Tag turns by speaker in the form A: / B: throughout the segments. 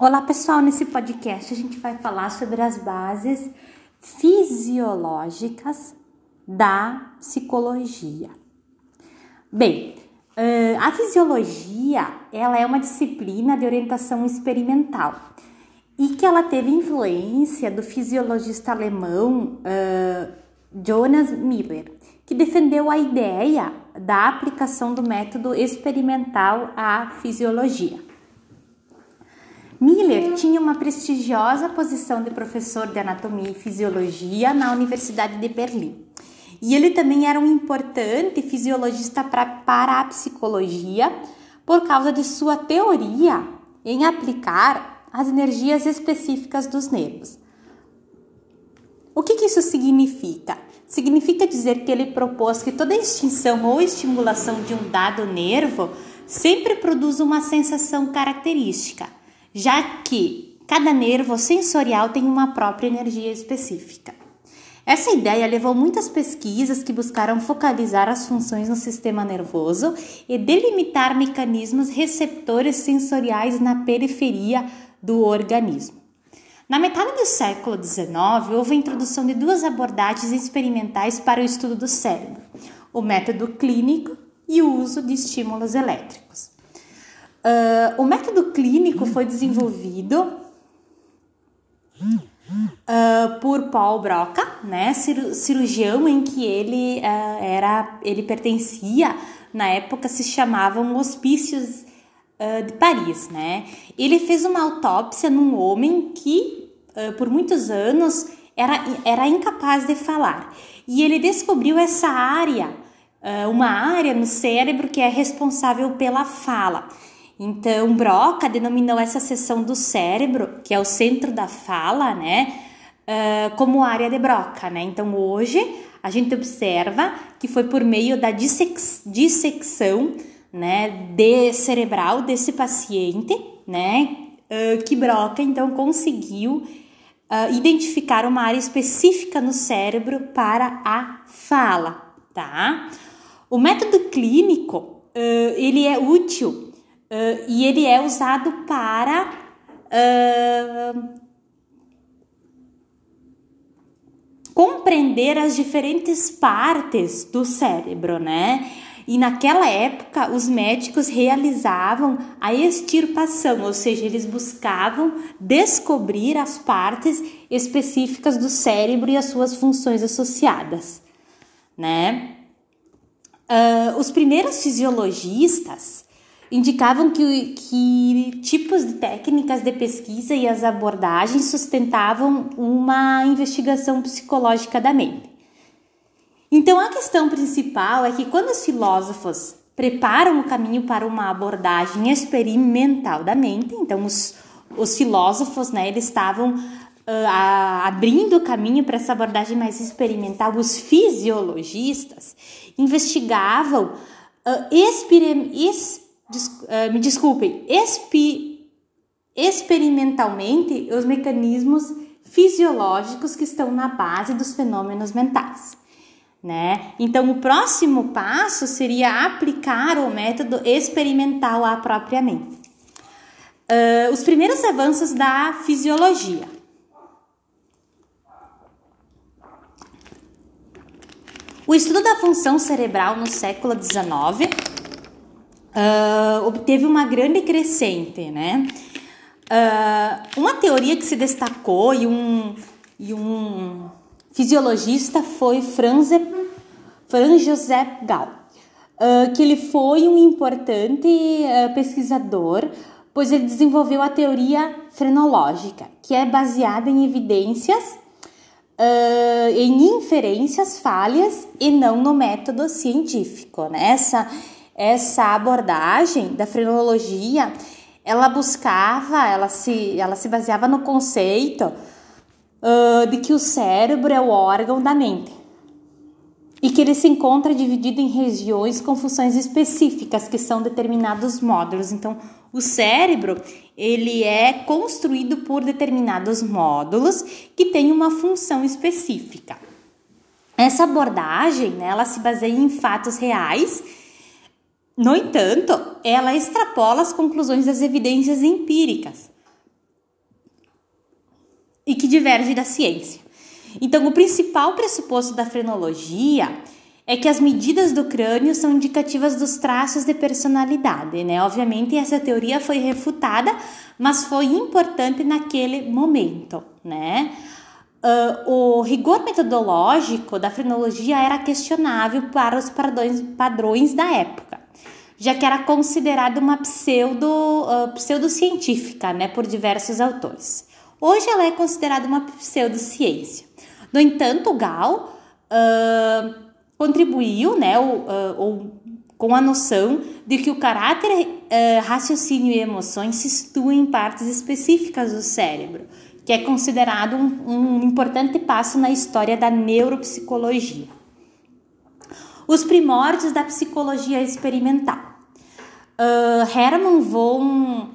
A: Olá pessoal, nesse podcast a gente vai falar sobre as bases fisiológicas da psicologia. Bem, a fisiologia ela é uma disciplina de orientação experimental e que ela teve influência do fisiologista alemão uh, Jonas Miller, que defendeu a ideia da aplicação do método experimental à fisiologia. Miller tinha uma prestigiosa posição de professor de anatomia e fisiologia na Universidade de Berlim. E ele também era um importante fisiologista pra, para a psicologia por causa de sua teoria em aplicar as energias específicas dos nervos. O que, que isso significa? Significa dizer que ele propôs que toda extinção ou estimulação de um dado nervo sempre produz uma sensação característica, já que cada nervo sensorial tem uma própria energia específica. Essa ideia levou muitas pesquisas que buscaram focalizar as funções no sistema nervoso e delimitar mecanismos receptores sensoriais na periferia do organismo. Na metade do século XIX, houve a introdução de duas abordagens experimentais para o estudo do cérebro: o método clínico e o uso de estímulos elétricos. Uh, o método clínico foi desenvolvido uh, por Paul Broca, né, cirurgião em que ele uh, era, ele pertencia, na época se chamavam hospícios de Paris, né? Ele fez uma autópsia num homem que, por muitos anos, era, era incapaz de falar. E ele descobriu essa área, uma área no cérebro que é responsável pela fala. Então, Broca denominou essa seção do cérebro, que é o centro da fala, né? como área de Broca, né? Então, hoje a gente observa que foi por meio da dissecção né, de cerebral desse paciente, né, uh, que Broca então conseguiu uh, identificar uma área específica no cérebro para a fala, tá? O método clínico uh, ele é útil e ele é usado para compreender as diferentes partes do cérebro, né? E naquela época, os médicos realizavam a extirpação, ou seja, eles buscavam descobrir as partes específicas do cérebro e as suas funções associadas, né? Uh, os primeiros fisiologistas indicavam que, que tipos de técnicas de pesquisa e as abordagens sustentavam uma investigação psicológica da mente. Então a questão principal é que quando os filósofos preparam o caminho para uma abordagem experimental da mente, então os, os filósofos, né, eles estavam uh, abrindo o caminho para essa abordagem mais experimental, os fisiologistas investigavam uh, es, uh, me desculpem, expi, experimentalmente os mecanismos fisiológicos que estão na base dos fenômenos mentais né? Então, o próximo passo seria aplicar o método experimental à própria mente. Uh, os primeiros avanços da fisiologia. O estudo da função cerebral no século XIX uh, obteve uma grande crescente, né? Uh, uma teoria que se destacou e um, e um fisiologista foi Franz, Franz Joseph Gall, uh, que ele foi um importante uh, pesquisador, pois ele desenvolveu a teoria frenológica, que é baseada em evidências, em inferências falhas e não no método científico. Né? Essa, essa abordagem da frenologia, ela buscava, ela se, ela se baseava no conceito uh, de que o cérebro é o órgão da mente e que ele se encontra dividido em regiões com funções específicas que são determinados módulos. Então, o cérebro ele é construído por determinados módulos que têm uma função específica. Essa abordagem, né, ela se baseia em fatos reais. No entanto, ela extrapola as conclusões das evidências empíricas que diverge da ciência. Então, o principal pressuposto da frenologia é que as medidas do crânio são indicativas dos traços de personalidade, né? Obviamente, essa teoria foi refutada, mas foi importante naquele momento, né? Uh, o rigor metodológico da frenologia era questionável para os padrões, padrões da época, já que era considerada uma pseudo, uh, pseudocientífica né, por diversos autores. Hoje ela é considerada uma pseudociência. No entanto, Gall uh, contribuiu né, ou, ou, com a noção de que o caráter, raciocínio e emoções se situam em partes específicas do cérebro que é considerado um, um importante passo na história da neuropsicologia. Os primórdios da psicologia experimental. Uh, Hermann von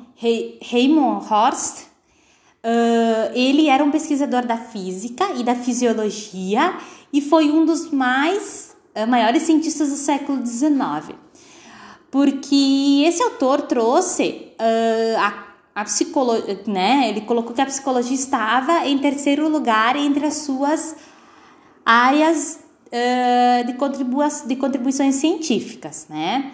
A: Raymond Horst, uh, ele era um pesquisador da física e da fisiologia e foi um dos mais uh, maiores cientistas do século XIX, porque esse autor trouxe a a psicologia, né? Ele colocou que a psicologia estava em terceiro lugar entre as suas áreas de, de contribuições científicas, né?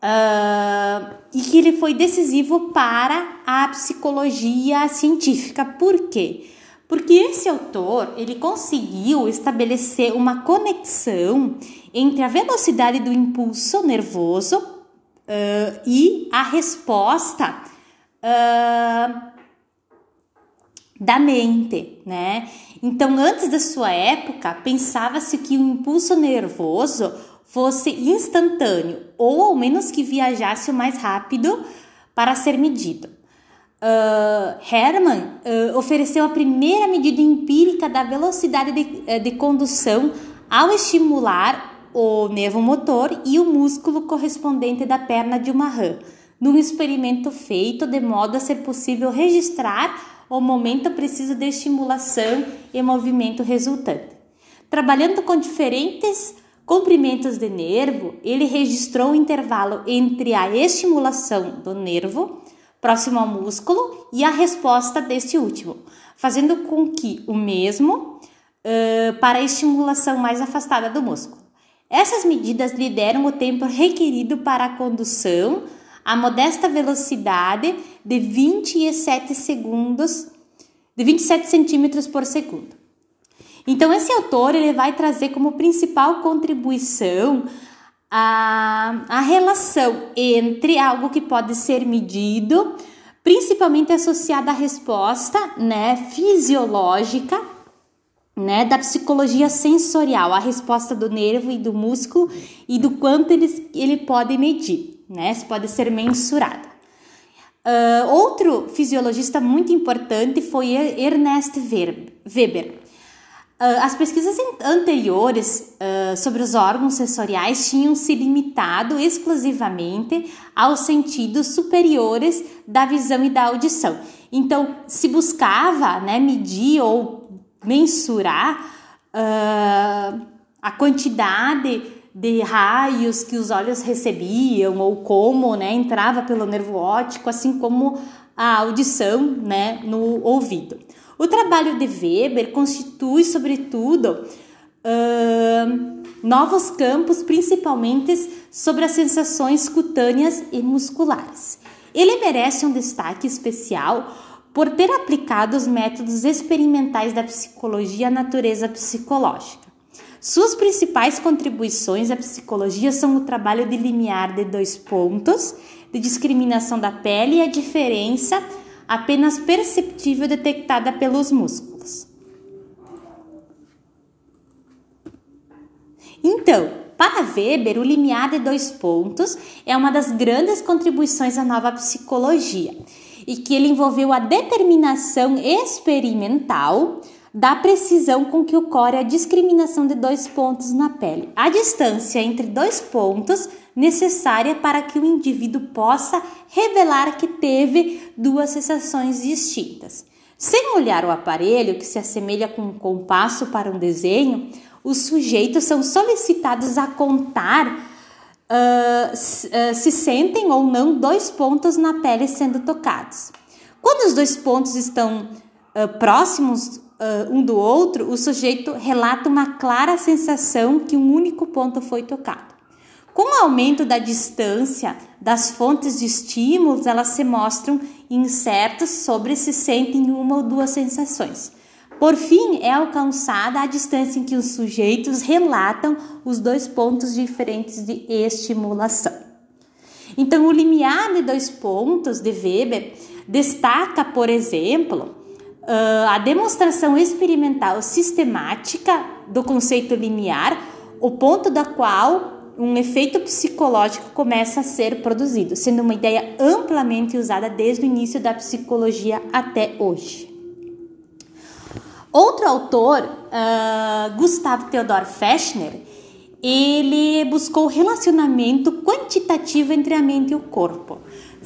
A: Uh, e que ele foi decisivo para a psicologia científica. Por quê? Porque esse autor ele conseguiu estabelecer uma conexão entre a velocidade do impulso nervoso uh, e a resposta uh, da mente, né? Então, antes da sua época, pensava-se que o impulso nervoso fosse instantâneo ou ao menos que viajasse o mais rápido para ser medido. Uh, Hermann uh, ofereceu a primeira medida empírica da velocidade de, eh, de condução ao estimular o nervo motor e o músculo correspondente da perna de uma rã num experimento feito de modo a ser possível registrar o momento preciso de estimulação e movimento resultante. Trabalhando com diferentes comprimentos de nervo, ele registrou o intervalo entre a estimulação do nervo próximo ao músculo e a resposta deste último, fazendo com que o mesmo uh, para a estimulação mais afastada do músculo. Essas medidas lhe deram o tempo requerido para a condução a modesta velocidade de 27 segundos, de 27 centímetros por segundo. Então esse autor ele vai trazer como principal contribuição a, a relação entre algo que pode ser medido, principalmente associada à resposta né, fisiológica né, da psicologia sensorial, a resposta do nervo e do músculo e do quanto ele, ele pode medir né? Pode ser mensurada. Uh, outro fisiologista muito importante foi Ernest Weber. Uh, as pesquisas anteriores uh, sobre os órgãos sensoriais tinham se limitado exclusivamente aos sentidos superiores da visão e da audição. Então, se buscava né, medir ou mensurar uh, a quantidade de raios que os olhos recebiam ou como né, entrava pelo nervo óptico, assim como a audição né, no ouvido. O trabalho de Weber constitui, sobretudo, uh, novos campos, principalmente sobre as sensações cutâneas e musculares. Ele merece um destaque especial por ter aplicado os métodos experimentais da psicologia à natureza psicológica. Suas principais contribuições à psicologia são o trabalho de limiar de dois pontos, de discriminação da pele e a diferença apenas perceptível detectada pelos músculos. Então, para Weber, o limiar de dois pontos é uma das grandes contribuições à nova psicologia e que ele envolveu a determinação experimental da precisão com que ocorre a discriminação de dois pontos na pele. A distância entre dois pontos necessária para que o indivíduo possa revelar que teve duas sensações distintas. Sem olhar o aparelho, que se assemelha com um compasso para um desenho, os sujeitos são solicitados a contar uh, se sentem ou não dois pontos na pele sendo tocados. Quando os dois pontos estão uh, próximos uh, um do outro, o sujeito relata uma clara sensação que um único ponto foi tocado. Com o aumento da distância das fontes de estímulos, elas se mostram incertas sobre se sentem uma ou duas sensações. Por fim, é alcançada a distância em que os sujeitos relatam os dois pontos diferentes de estimulação. Então, o limiar de dois pontos de Weber destaca, por exemplo, a demonstração experimental sistemática do conceito limiar, o ponto da qual um efeito psicológico começa a ser produzido, sendo uma ideia amplamente usada desde o início da psicologia até hoje. Outro autor, uh, Gustavo Theodor Fechner, ele buscou o relacionamento quantitativo entre a mente e o corpo.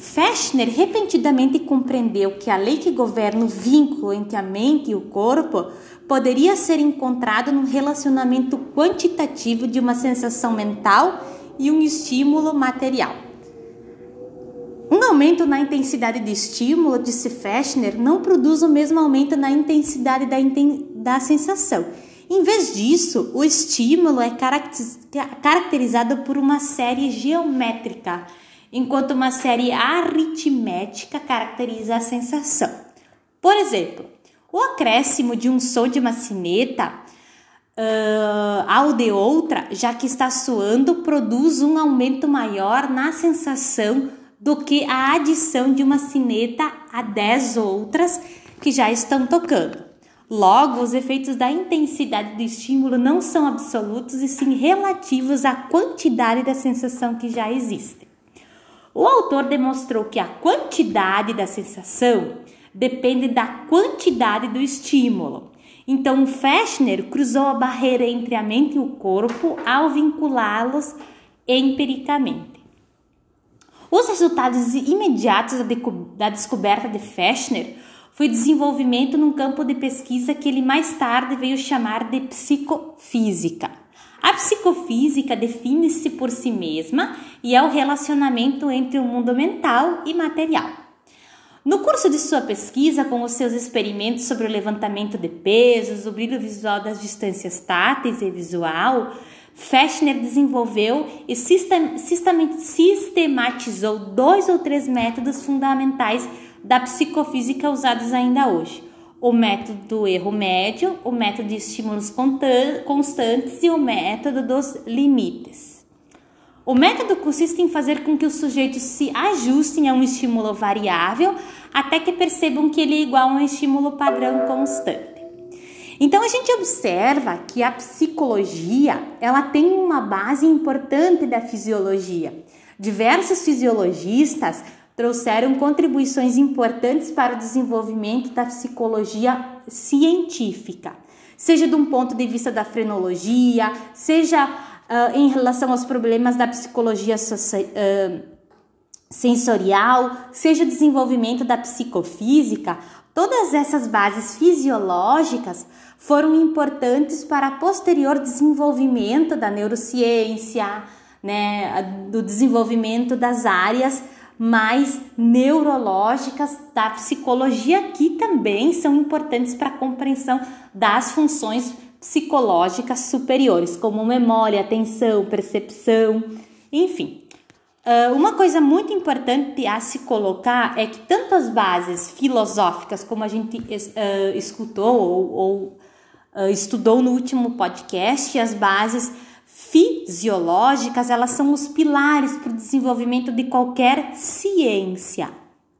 A: Fechner repentinamente compreendeu que a lei que governa o vínculo entre a mente e o corpo poderia ser encontrado no relacionamento quantitativo de uma sensação mental e um estímulo material. Um aumento na intensidade de estímulo, disse Fechner, não produz o mesmo aumento na intensidade da, da sensação. Em vez disso, o estímulo é caracterizado por uma série geométrica, enquanto uma série aritmética caracteriza a sensação. Por exemplo, o acréscimo de um som de uma sineta uh, ao de outra, já que está soando, produz um aumento maior na sensação do que a adição de uma sineta a 10 outras que já estão tocando. Logo, os efeitos da intensidade do estímulo não são absolutos e sim relativos à quantidade da sensação que já existe. O autor demonstrou que a quantidade da sensação depende da quantidade do estímulo. Então, Fechner cruzou a barreira entre a mente e o corpo ao vinculá-los empiricamente. Os resultados imediatos da descoberta de Fechner foi desenvolvimento num campo de pesquisa que ele mais tarde veio chamar de psicofísica. A psicofísica define-se por si mesma e é o relacionamento entre o mundo mental e material. No curso de sua pesquisa, com os seus experimentos sobre o levantamento de pesos, o brilho visual das distâncias táteis e visual, Fechner desenvolveu e sistematizou dois ou três métodos fundamentais da psicofísica usados ainda hoje: o método do erro médio, o método de estímulos constantes e o método dos limites. O método consiste em fazer com que os sujeitos se ajustem a um estímulo variável até que percebam que ele é igual a um estímulo padrão constante. Então a gente observa que a psicologia, ela tem uma base importante da fisiologia. Diversos fisiologistas trouxeram contribuições importantes para o desenvolvimento da psicologia científica, seja de um ponto de vista da frenologia, seja uh, em relação aos problemas da psicologia uh, sensorial, seja o desenvolvimento da psicofísica, todas essas bases fisiológicas foram importantes para posterior desenvolvimento da neurociência, né, do desenvolvimento das áreas mais neurológicas da psicologia, que também são importantes para a compreensão das funções psicológicas superiores, como memória, atenção, percepção, enfim. Uh, uma coisa muito importante a se colocar é que tanto as bases filosóficas, como a gente uh, escutou ou, ou uh, estudou no último podcast, as bases fisiológicas, elas são os pilares para o desenvolvimento de qualquer ciência,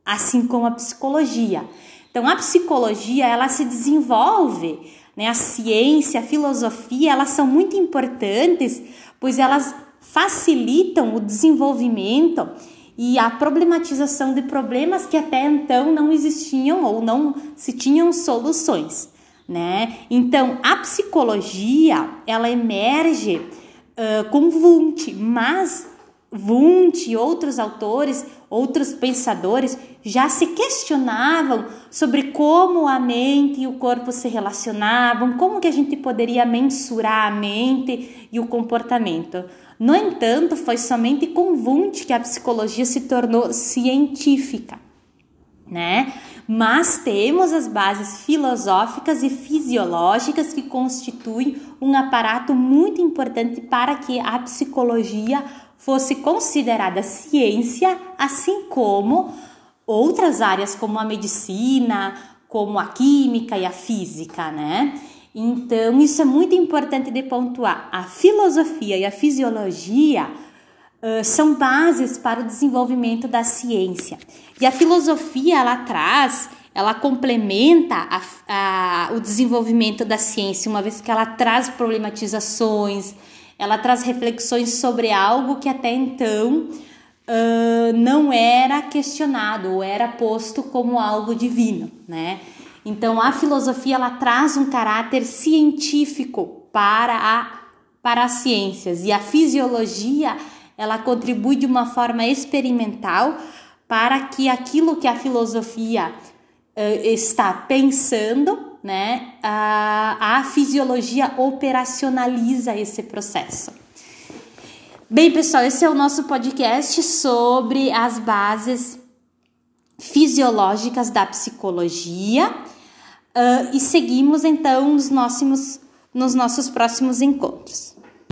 A: assim como a psicologia. Então, a psicologia, ela se desenvolve né? A ciência, a filosofia, elas são muito importantes, pois elas facilitam o desenvolvimento e a problematização de problemas que até então não existiam ou não se tinham soluções, né? Então, a psicologia, ela emerge uh, com Wundt, mas Wundt e outros autores, outros pensadores já se questionavam sobre como a mente e o corpo se relacionavam, como que a gente poderia mensurar a mente e o comportamento. No entanto, foi somente com Wundt que a psicologia se tornou científica. Né? Mas temos as bases filosóficas e fisiológicas que constituem um aparato muito importante para que a psicologia fosse considerada ciência, assim como outras áreas como a medicina, como a química e a física, né? Então, isso é muito importante de pontuar. A filosofia e a fisiologia uh, são bases para o desenvolvimento da ciência. E a filosofia, ela traz, ela complementa a, a, o desenvolvimento da ciência, uma vez que ela traz problematizações, ela traz reflexões sobre algo que até então uh, não era questionado ou era posto como algo divino, né? Então a filosofia ela traz um caráter científico para a para as ciências e a fisiologia ela contribui de uma forma experimental para que aquilo que a filosofia uh, está pensando, né, a, a fisiologia operacionaliza esse processo. Bem, pessoal, esse é o nosso podcast sobre as bases fisiológicas da psicologia uh, e seguimos então nos, nossos, nos nossos próximos encontros.